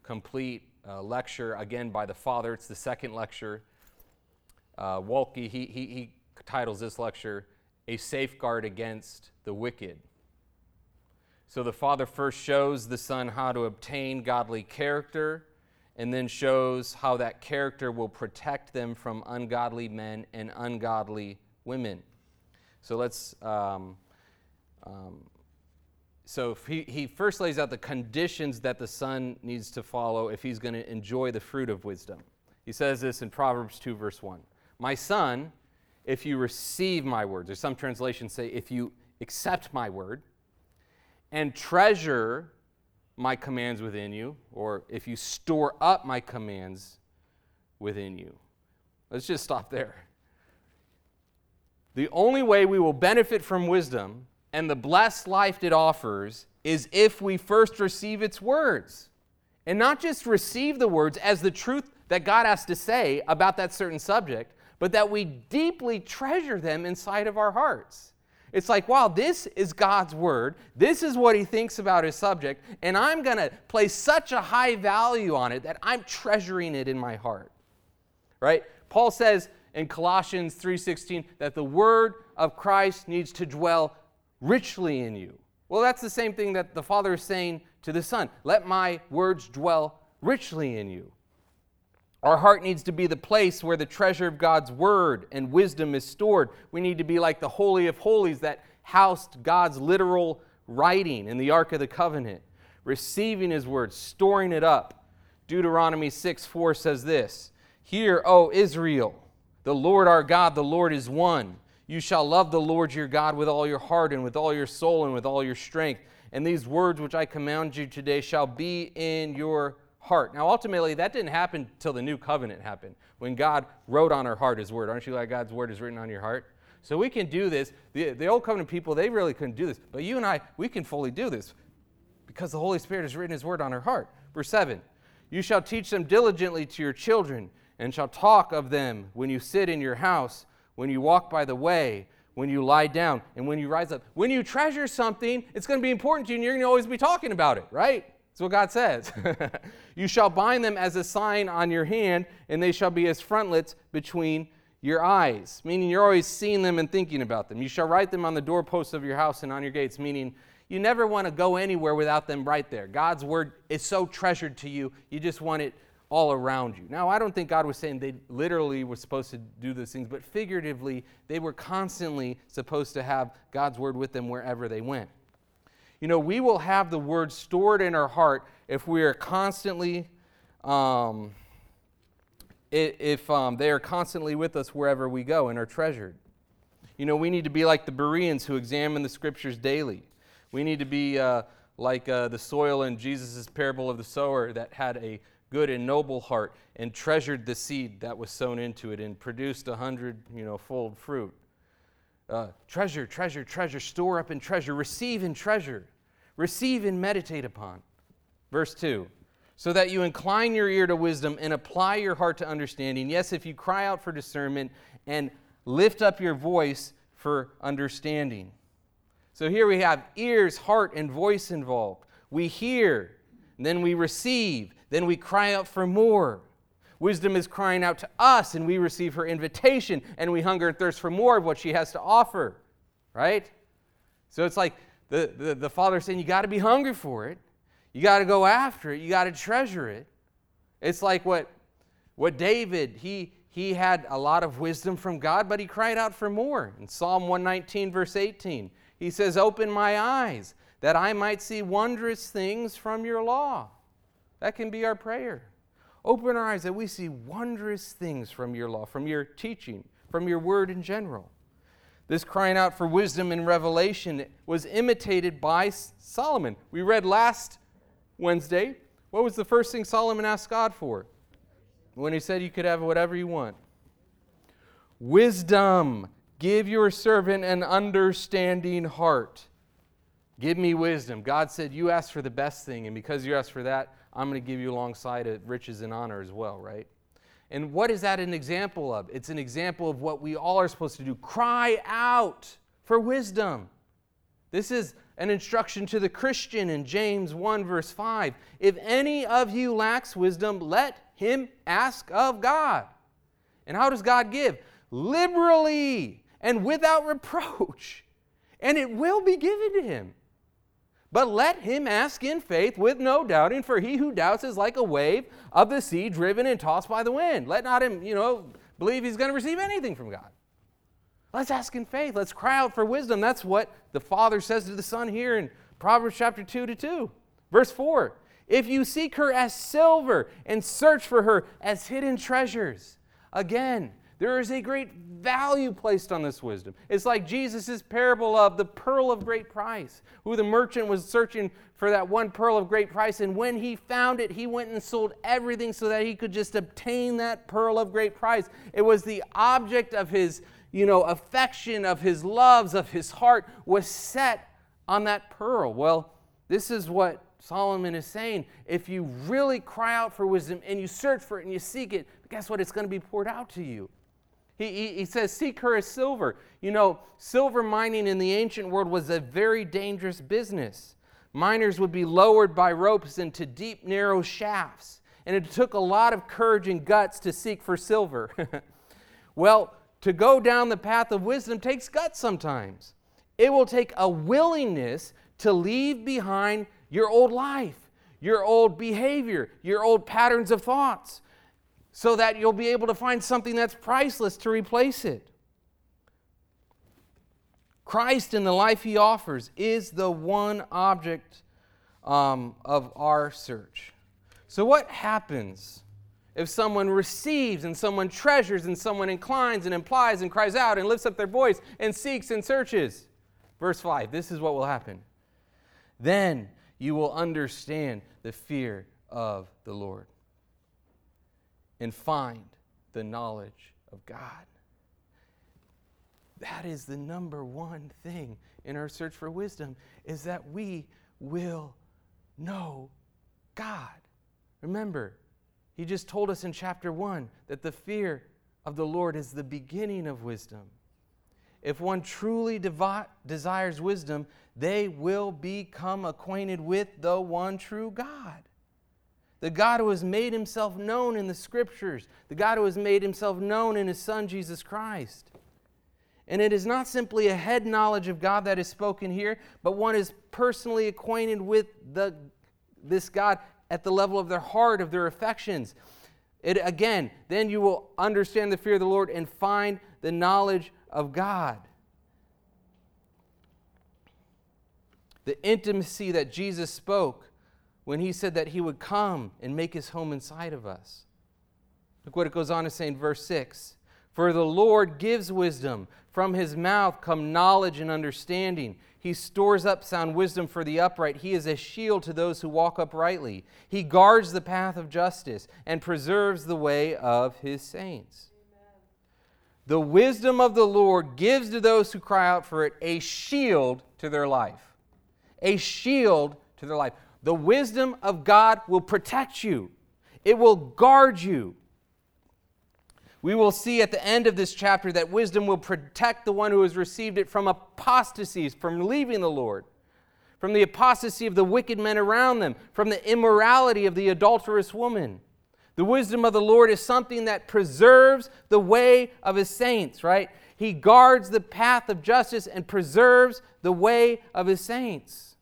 complete uh, lecture, again by the Father. It's the second lecture. Uh, Waltke, he, he, he titles this lecture, A Safeguard Against the Wicked. So the Father first shows the Son how to obtain godly character, and then shows how that character will protect them from ungodly men and ungodly women. So let's um, um, so he, he first lays out the conditions that the son needs to follow if he's going to enjoy the fruit of wisdom. He says this in Proverbs 2, verse 1. My son, if you receive my words, or some translations say, if you accept my word and treasure my commands within you, or if you store up my commands within you. Let's just stop there. The only way we will benefit from wisdom and the blessed life it offers is if we first receive its words. And not just receive the words as the truth that God has to say about that certain subject, but that we deeply treasure them inside of our hearts. It's like, wow, this is God's word. This is what he thinks about his subject, and I'm going to place such a high value on it that I'm treasuring it in my heart. Right? Paul says in Colossians 3:16 that the word of Christ needs to dwell richly in you. Well, that's the same thing that the Father is saying to the Son. Let my words dwell richly in you. Our heart needs to be the place where the treasure of God's word and wisdom is stored. We need to be like the Holy of Holies that housed God's literal writing in the Ark of the Covenant, receiving his word, storing it up. Deuteronomy 6 4 says this Hear, O Israel, the Lord our God, the Lord is one. You shall love the Lord your God with all your heart and with all your soul and with all your strength. And these words which I command you today shall be in your heart. Now, ultimately, that didn't happen till the new covenant happened, when God wrote on our heart his word. Aren't you glad God's word is written on your heart? So we can do this. The, the old covenant people, they really couldn't do this. But you and I, we can fully do this because the Holy Spirit has written his word on our heart. Verse 7 You shall teach them diligently to your children, and shall talk of them when you sit in your house, when you walk by the way, when you lie down, and when you rise up. When you treasure something, it's going to be important to you, and you're going to always be talking about it, right? That's what God says. you shall bind them as a sign on your hand, and they shall be as frontlets between your eyes, meaning you're always seeing them and thinking about them. You shall write them on the doorposts of your house and on your gates, meaning you never want to go anywhere without them right there. God's word is so treasured to you, you just want it all around you. Now, I don't think God was saying they literally were supposed to do those things, but figuratively, they were constantly supposed to have God's word with them wherever they went. You know, we will have the word stored in our heart if we are constantly, um, if um, they are constantly with us wherever we go and are treasured. You know, we need to be like the Bereans who examine the scriptures daily. We need to be uh, like uh, the soil in Jesus' parable of the sower that had a good and noble heart and treasured the seed that was sown into it and produced a hundred, you know, fold fruit. Uh, treasure, treasure, treasure, store up in treasure, receive in treasure, receive and meditate upon. Verse 2 so that you incline your ear to wisdom and apply your heart to understanding. Yes, if you cry out for discernment and lift up your voice for understanding. So here we have ears, heart, and voice involved. We hear, then we receive, then we cry out for more. Wisdom is crying out to us, and we receive her invitation, and we hunger and thirst for more of what she has to offer, right? So it's like the, the, the Father saying, You got to be hungry for it. You got to go after it. You got to treasure it. It's like what, what David, he, he had a lot of wisdom from God, but he cried out for more. In Psalm 119, verse 18, he says, Open my eyes that I might see wondrous things from your law. That can be our prayer. Open our eyes that we see wondrous things from your law, from your teaching, from your word in general. This crying out for wisdom and revelation was imitated by Solomon. We read last Wednesday. What was the first thing Solomon asked God for? When he said you could have whatever you want. Wisdom. Give your servant an understanding heart. Give me wisdom. God said, You asked for the best thing, and because you asked for that, I'm going to give you alongside it riches and honor as well, right? And what is that an example of? It's an example of what we all are supposed to do cry out for wisdom. This is an instruction to the Christian in James 1, verse 5. If any of you lacks wisdom, let him ask of God. And how does God give? Liberally and without reproach, and it will be given to him. But let him ask in faith with no doubting, for he who doubts is like a wave of the sea driven and tossed by the wind. Let not him, you know, believe he's going to receive anything from God. Let's ask in faith. Let's cry out for wisdom. That's what the Father says to the Son here in Proverbs chapter 2 to 2. Verse 4 If you seek her as silver and search for her as hidden treasures. Again, there is a great value placed on this wisdom. It's like Jesus' parable of the pearl of great price, who the merchant was searching for that one pearl of great price, and when he found it, he went and sold everything so that he could just obtain that pearl of great price. It was the object of his, you know, affection, of his loves, of his heart was set on that pearl. Well, this is what Solomon is saying. If you really cry out for wisdom and you search for it and you seek it, guess what? It's going to be poured out to you. He, he, he, says, Seek her as silver. You know, silver mining in the ancient world was a very dangerous business. Miners would be lowered by ropes into deep, narrow shafts, and it took a lot of courage and guts to seek for silver. well, to go down the path of wisdom takes guts sometimes. It will take a willingness to leave behind your old life, your old behavior, your old patterns of thoughts so that you'll be able to find something that's priceless to replace it. Christ in the life he offers is the one object um, of our search. So, what happens if someone receives and someone treasures and someone inclines and implies and cries out and lifts up their voice and seeks and searches? Verse 5 this is what will happen. Then you will understand the fear of the Lord and find the knowledge of God. That is the number one thing in our search for wisdom is that we will know God. Remember, he just told us in chapter 1 that the fear of the Lord is the beginning of wisdom. If one truly devi- desires wisdom, they will become acquainted with the one true God. The God who has made himself known in the scriptures, the God who has made himself known in his Son, Jesus Christ. And it is not simply a head knowledge of God that is spoken here, but one is personally acquainted with the, this God at the level of their heart, of their affections. It, again, then you will understand the fear of the Lord and find the knowledge of God. The intimacy that Jesus spoke when he said that he would come and make his home inside of us. Look what it goes on to say in verse 6 For the Lord gives wisdom, from his mouth come knowledge and understanding. He stores up sound wisdom for the upright. He is a shield to those who walk uprightly. He guards the path of justice and preserves the way of his saints. Amen. The wisdom of the Lord gives to those who cry out for it a shield to their life. A shield to their life. The wisdom of God will protect you, it will guard you. We will see at the end of this chapter that wisdom will protect the one who has received it from apostasies, from leaving the Lord, from the apostasy of the wicked men around them, from the immorality of the adulterous woman. The wisdom of the Lord is something that preserves the way of his saints, right? He guards the path of justice and preserves the way of his saints.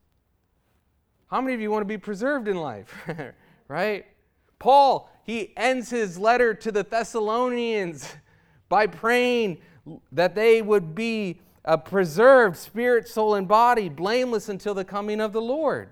How many of you want to be preserved in life? right? Paul, he ends his letter to the Thessalonians by praying that they would be uh, preserved, spirit, soul, and body, blameless until the coming of the Lord.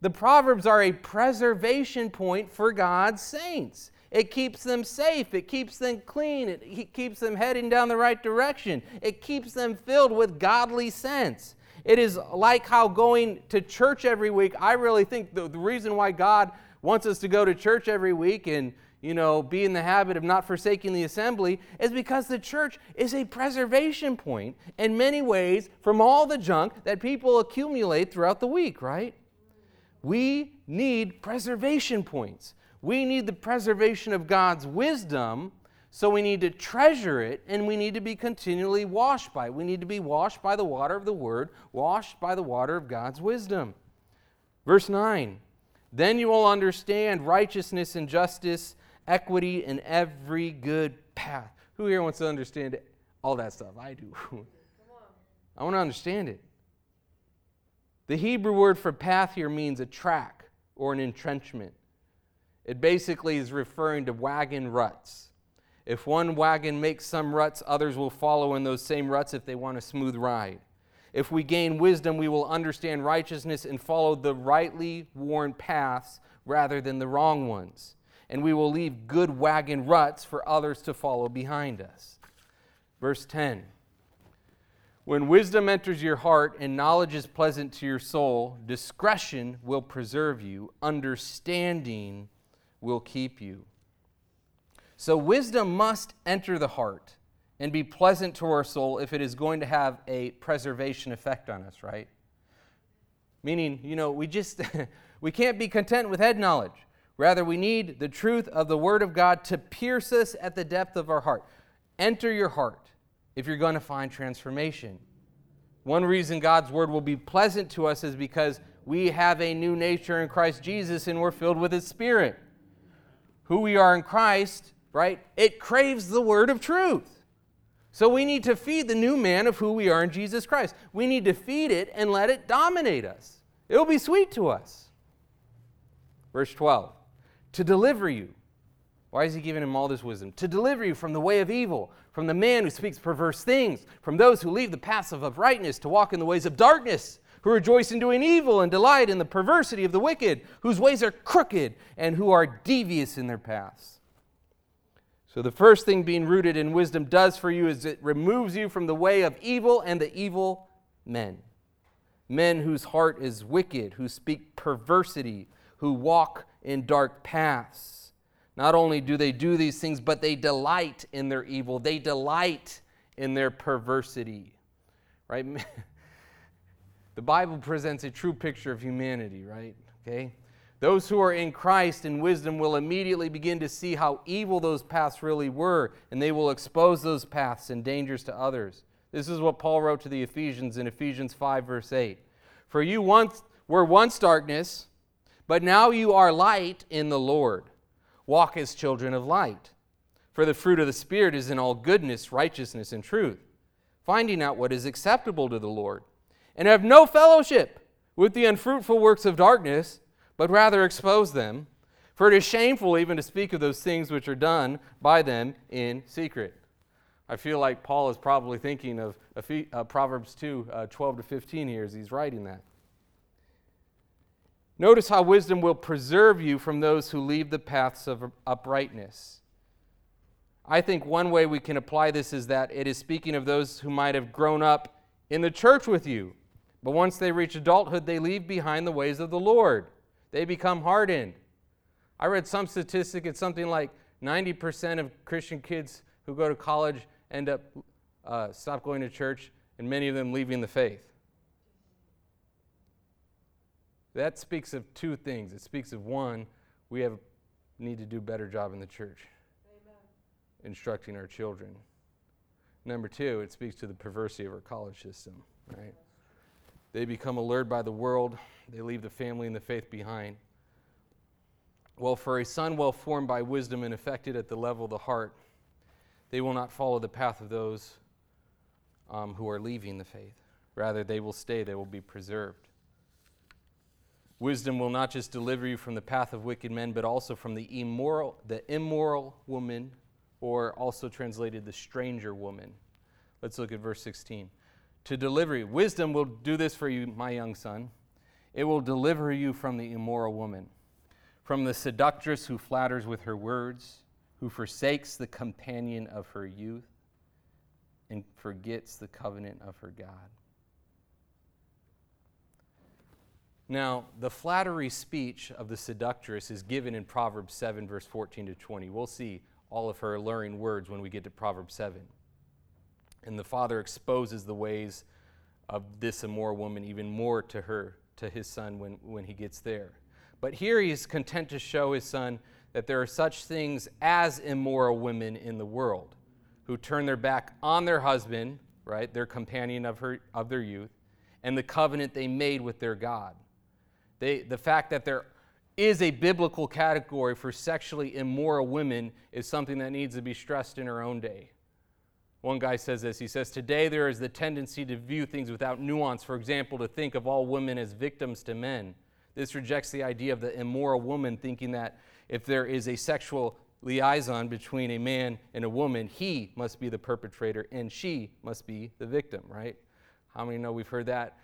The Proverbs are a preservation point for God's saints. It keeps them safe. It keeps them clean. It keeps them heading down the right direction. It keeps them filled with godly sense. It is like how going to church every week, I really think the, the reason why God wants us to go to church every week and you know, be in the habit of not forsaking the assembly is because the church is a preservation point in many ways from all the junk that people accumulate throughout the week, right? We need preservation points. We need the preservation of God's wisdom so we need to treasure it and we need to be continually washed by it. We need to be washed by the water of the Word, washed by the water of God's wisdom. Verse 9 Then you will understand righteousness and justice, equity, and every good path. Who here wants to understand all that stuff? I do. I want to understand it. The Hebrew word for path here means a track or an entrenchment. It basically is referring to wagon ruts. If one wagon makes some ruts, others will follow in those same ruts if they want a smooth ride. If we gain wisdom, we will understand righteousness and follow the rightly worn paths rather than the wrong ones. And we will leave good wagon ruts for others to follow behind us. Verse 10 When wisdom enters your heart and knowledge is pleasant to your soul, discretion will preserve you, understanding will keep you. So, wisdom must enter the heart and be pleasant to our soul if it is going to have a preservation effect on us, right? Meaning, you know, we just we can't be content with head knowledge. Rather, we need the truth of the word of God to pierce us at the depth of our heart. Enter your heart if you're going to find transformation. One reason God's word will be pleasant to us is because we have a new nature in Christ Jesus and we're filled with his spirit. Who we are in Christ right? It craves the word of truth. So we need to feed the new man of who we are in Jesus Christ. We need to feed it and let it dominate us. It'll be sweet to us. Verse 12 To deliver you. Why is he giving him all this wisdom? To deliver you from the way of evil, from the man who speaks perverse things, from those who leave the paths of uprightness to walk in the ways of darkness, who rejoice in doing evil and delight in the perversity of the wicked, whose ways are crooked and who are devious in their paths. So, the first thing being rooted in wisdom does for you is it removes you from the way of evil and the evil men. Men whose heart is wicked, who speak perversity, who walk in dark paths. Not only do they do these things, but they delight in their evil. They delight in their perversity. Right? the Bible presents a true picture of humanity, right? Okay? Those who are in Christ in wisdom will immediately begin to see how evil those paths really were, and they will expose those paths and dangers to others. This is what Paul wrote to the Ephesians in Ephesians 5, verse 8. For you once were once darkness, but now you are light in the Lord. Walk as children of light. For the fruit of the Spirit is in all goodness, righteousness, and truth, finding out what is acceptable to the Lord. And have no fellowship with the unfruitful works of darkness but rather expose them. For it is shameful even to speak of those things which are done by them in secret. I feel like Paul is probably thinking of uh, Proverbs 2 uh, 12 to 15 here as he's writing that. Notice how wisdom will preserve you from those who leave the paths of uprightness. I think one way we can apply this is that it is speaking of those who might have grown up in the church with you, but once they reach adulthood, they leave behind the ways of the Lord they become hardened. I read some statistic, it's something like 90% of Christian kids who go to college end up uh, stop going to church, and many of them leaving the faith. That speaks of two things. It speaks of one, we have need to do a better job in the church, Amen. instructing our children. Number two, it speaks to the perversity of our college system, right? They become allured by the world, they leave the family and the faith behind. Well, for a son well formed by wisdom and affected at the level of the heart, they will not follow the path of those um, who are leaving the faith. Rather, they will stay, they will be preserved. Wisdom will not just deliver you from the path of wicked men, but also from the immoral, the immoral woman, or also translated the stranger woman. Let's look at verse 16. To deliver you. Wisdom will do this for you, my young son. It will deliver you from the immoral woman, from the seductress who flatters with her words, who forsakes the companion of her youth, and forgets the covenant of her God. Now, the flattery speech of the seductress is given in Proverbs 7, verse 14 to 20. We'll see all of her alluring words when we get to Proverbs 7. And the father exposes the ways of this immoral woman even more to her to his son when, when he gets there. But here he is content to show his son that there are such things as immoral women in the world who turn their back on their husband, right, their companion of, her, of their youth, and the covenant they made with their God. They, the fact that there is a biblical category for sexually immoral women is something that needs to be stressed in our own day. One guy says this. He says, Today there is the tendency to view things without nuance. For example, to think of all women as victims to men. This rejects the idea of the immoral woman, thinking that if there is a sexual liaison between a man and a woman, he must be the perpetrator and she must be the victim, right? How many know we've heard that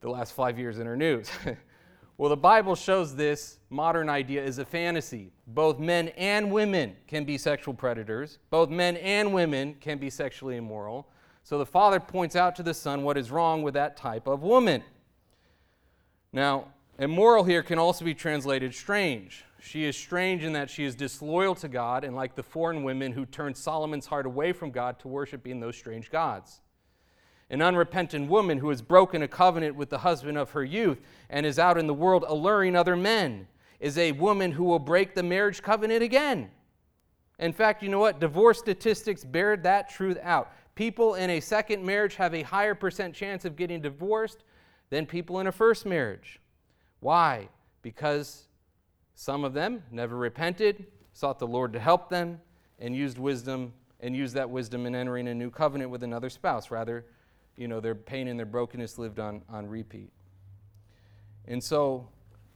the last five years in our news? Well, the Bible shows this modern idea is a fantasy. Both men and women can be sexual predators, both men and women can be sexually immoral. So the father points out to the son what is wrong with that type of woman. Now, immoral here can also be translated strange. She is strange in that she is disloyal to God, and like the foreign women who turned Solomon's heart away from God to worshiping those strange gods an unrepentant woman who has broken a covenant with the husband of her youth and is out in the world alluring other men is a woman who will break the marriage covenant again. In fact, you know what? Divorce statistics bear that truth out. People in a second marriage have a higher percent chance of getting divorced than people in a first marriage. Why? Because some of them never repented, sought the Lord to help them, and used wisdom and used that wisdom in entering a new covenant with another spouse rather you know, their pain and their brokenness lived on, on repeat. And so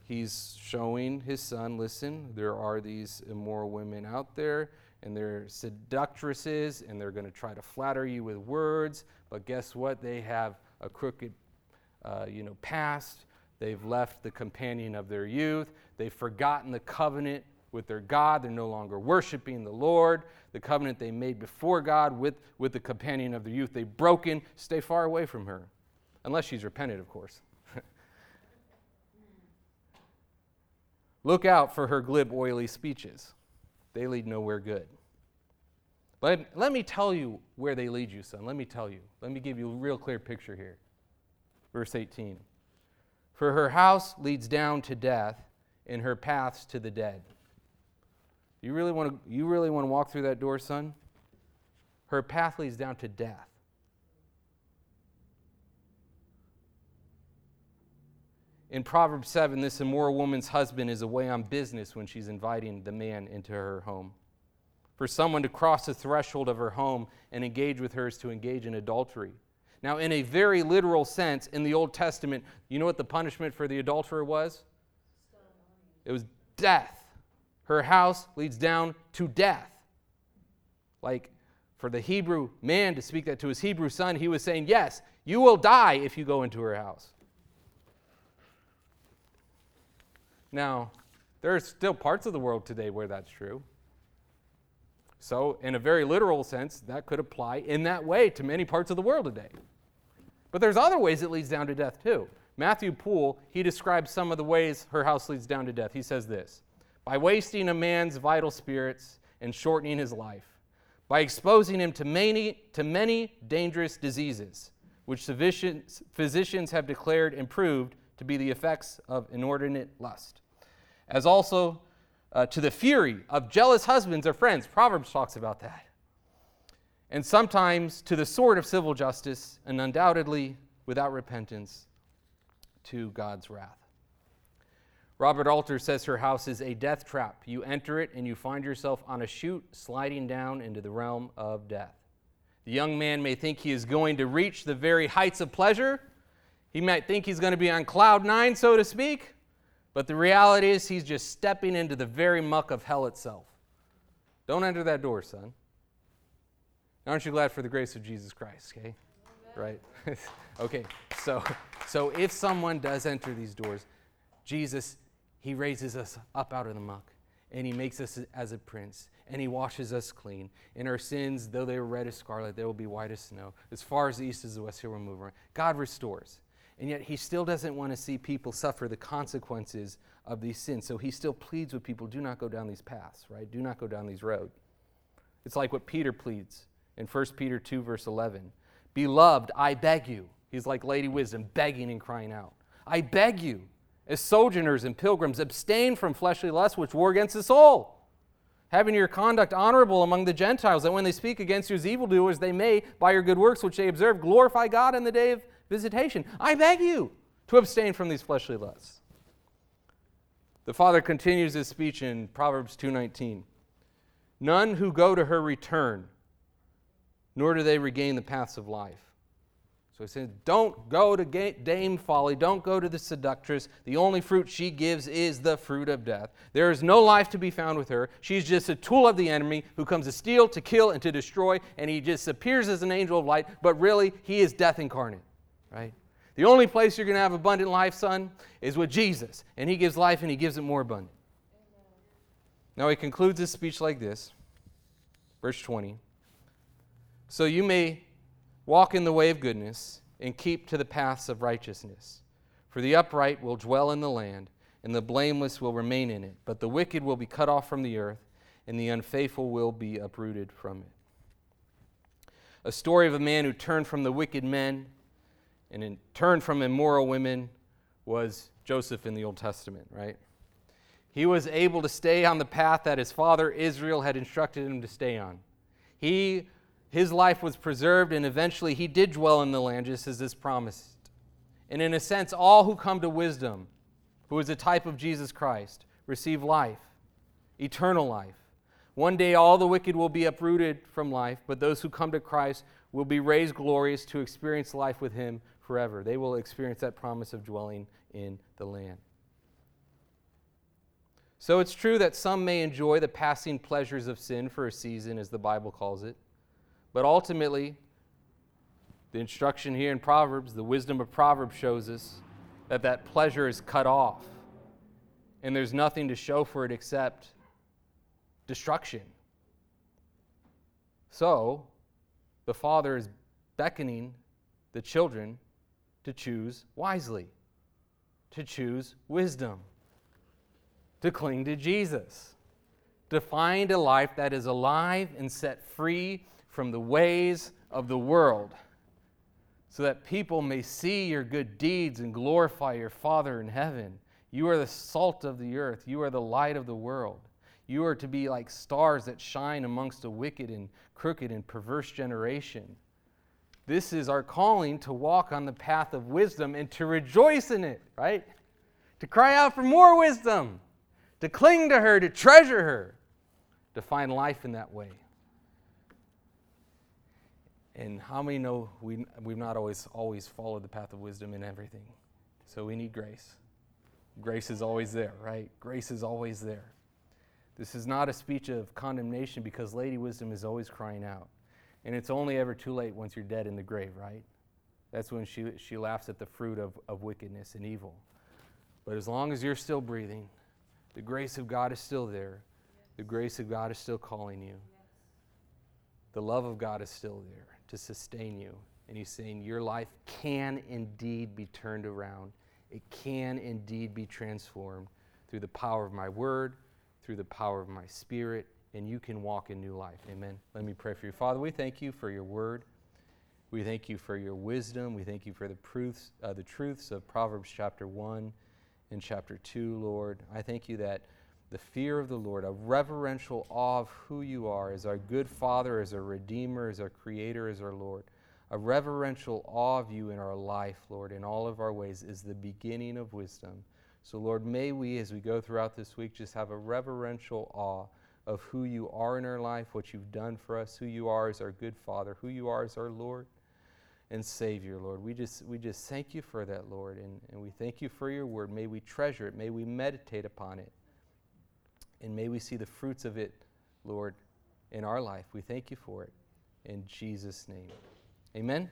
he's showing his son listen, there are these immoral women out there, and they're seductresses, and they're going to try to flatter you with words, but guess what? They have a crooked, uh, you know, past. They've left the companion of their youth. They've forgotten the covenant with their God. They're no longer worshiping the Lord. The covenant they made before God with, with the companion of their youth, they've broken. Stay far away from her. Unless she's repented, of course. Look out for her glib, oily speeches. They lead nowhere good. But let me tell you where they lead you, son. Let me tell you. Let me give you a real clear picture here. Verse 18 For her house leads down to death, and her paths to the dead. You really want to, you really want to walk through that door, son? Her path leads down to death. In Proverbs 7, this immoral woman's husband is away on business when she's inviting the man into her home. For someone to cross the threshold of her home and engage with her is to engage in adultery. Now, in a very literal sense, in the Old Testament, you know what the punishment for the adulterer was? It was death. Her house leads down to death. Like for the Hebrew man to speak that to his Hebrew son, he was saying, Yes, you will die if you go into her house. Now, there are still parts of the world today where that's true. So, in a very literal sense, that could apply in that way to many parts of the world today. But there's other ways it leads down to death too. Matthew Poole, he describes some of the ways her house leads down to death. He says this by wasting a man's vital spirits and shortening his life, by exposing him to many, to many dangerous diseases, which physicians have declared and proved to be the effects of inordinate lust, as also uh, to the fury of jealous husbands or friends. Proverbs talks about that. And sometimes to the sword of civil justice, and undoubtedly, without repentance, to God's wrath. Robert Alter says her house is a death trap. You enter it and you find yourself on a chute sliding down into the realm of death. The young man may think he is going to reach the very heights of pleasure. He might think he's going to be on cloud nine, so to speak. But the reality is, he's just stepping into the very muck of hell itself. Don't enter that door, son. Aren't you glad for the grace of Jesus Christ, okay? Right? okay, so, so if someone does enter these doors, Jesus, he raises us up out of the muck, and he makes us as a prince, and he washes us clean. And our sins, though they were red as scarlet, they will be white as snow. As far as the east is the west, he'll remove them. God restores. And yet, he still doesn't want to see people suffer the consequences of these sins. So he still pleads with people do not go down these paths, right? Do not go down these roads. It's like what Peter pleads in 1 Peter 2, verse 11 Beloved, I beg you. He's like Lady Wisdom, begging and crying out. I beg you, as sojourners and pilgrims, abstain from fleshly lusts which war against the soul having your conduct honorable among the Gentiles, that when they speak against you as evildoers, they may, by your good works which they observe, glorify God in the day of visitation. I beg you to abstain from these fleshly lusts. The father continues his speech in Proverbs 2:19. None who go to her return, nor do they regain the paths of life. So he says, Don't go to Dame Folly. Don't go to the seductress. The only fruit she gives is the fruit of death. There is no life to be found with her. She's just a tool of the enemy who comes to steal, to kill, and to destroy, and he just appears as an angel of light, but really, he is death incarnate right? The only place you're going to have abundant life, son, is with Jesus. And he gives life and he gives it more abundant. Now he concludes his speech like this verse 20. So you may walk in the way of goodness and keep to the paths of righteousness. For the upright will dwell in the land, and the blameless will remain in it. But the wicked will be cut off from the earth, and the unfaithful will be uprooted from it. A story of a man who turned from the wicked men and in turn from immoral women was Joseph in the Old Testament, right? He was able to stay on the path that his father Israel had instructed him to stay on. He, his life was preserved, and eventually he did dwell in the land just as is promised. And in a sense, all who come to wisdom, who is a type of Jesus Christ, receive life, eternal life. One day all the wicked will be uprooted from life, but those who come to Christ will be raised glorious to experience life with him forever. They will experience that promise of dwelling in the land. So it's true that some may enjoy the passing pleasures of sin for a season, as the Bible calls it. But ultimately, the instruction here in Proverbs, the wisdom of Proverbs shows us that that pleasure is cut off. And there's nothing to show for it except destruction. So, the Father is beckoning the children to choose wisely, to choose wisdom. to cling to Jesus, to find a life that is alive and set free from the ways of the world, so that people may see your good deeds and glorify your Father in heaven. You are the salt of the earth, you are the light of the world. You are to be like stars that shine amongst a wicked and crooked and perverse generation. This is our calling to walk on the path of wisdom and to rejoice in it, right? To cry out for more wisdom, to cling to her, to treasure her, to find life in that way. And how many know we, we've not always, always followed the path of wisdom in everything? So we need grace. Grace is always there, right? Grace is always there. This is not a speech of condemnation because Lady Wisdom is always crying out. And it's only ever too late once you're dead in the grave, right? That's when she, she laughs at the fruit of, of wickedness and evil. But as long as you're still breathing, the grace of God is still there. The grace of God is still calling you. The love of God is still there to sustain you. And He's saying your life can indeed be turned around, it can indeed be transformed through the power of my word through the power of my spirit, and you can walk in new life. Amen. Let me pray for you. Father, we thank you for your word. We thank you for your wisdom. We thank you for the proofs, uh, the truths of Proverbs chapter 1 and chapter 2, Lord. I thank you that the fear of the Lord, a reverential awe of who you are as our good Father, as our Redeemer, as our Creator, as our Lord, a reverential awe of you in our life, Lord, in all of our ways, is the beginning of wisdom. So, Lord, may we, as we go throughout this week, just have a reverential awe of who you are in our life, what you've done for us, who you are as our good Father, who you are as our Lord and Savior, Lord. We just, we just thank you for that, Lord, and, and we thank you for your word. May we treasure it, may we meditate upon it, and may we see the fruits of it, Lord, in our life. We thank you for it. In Jesus' name. Amen.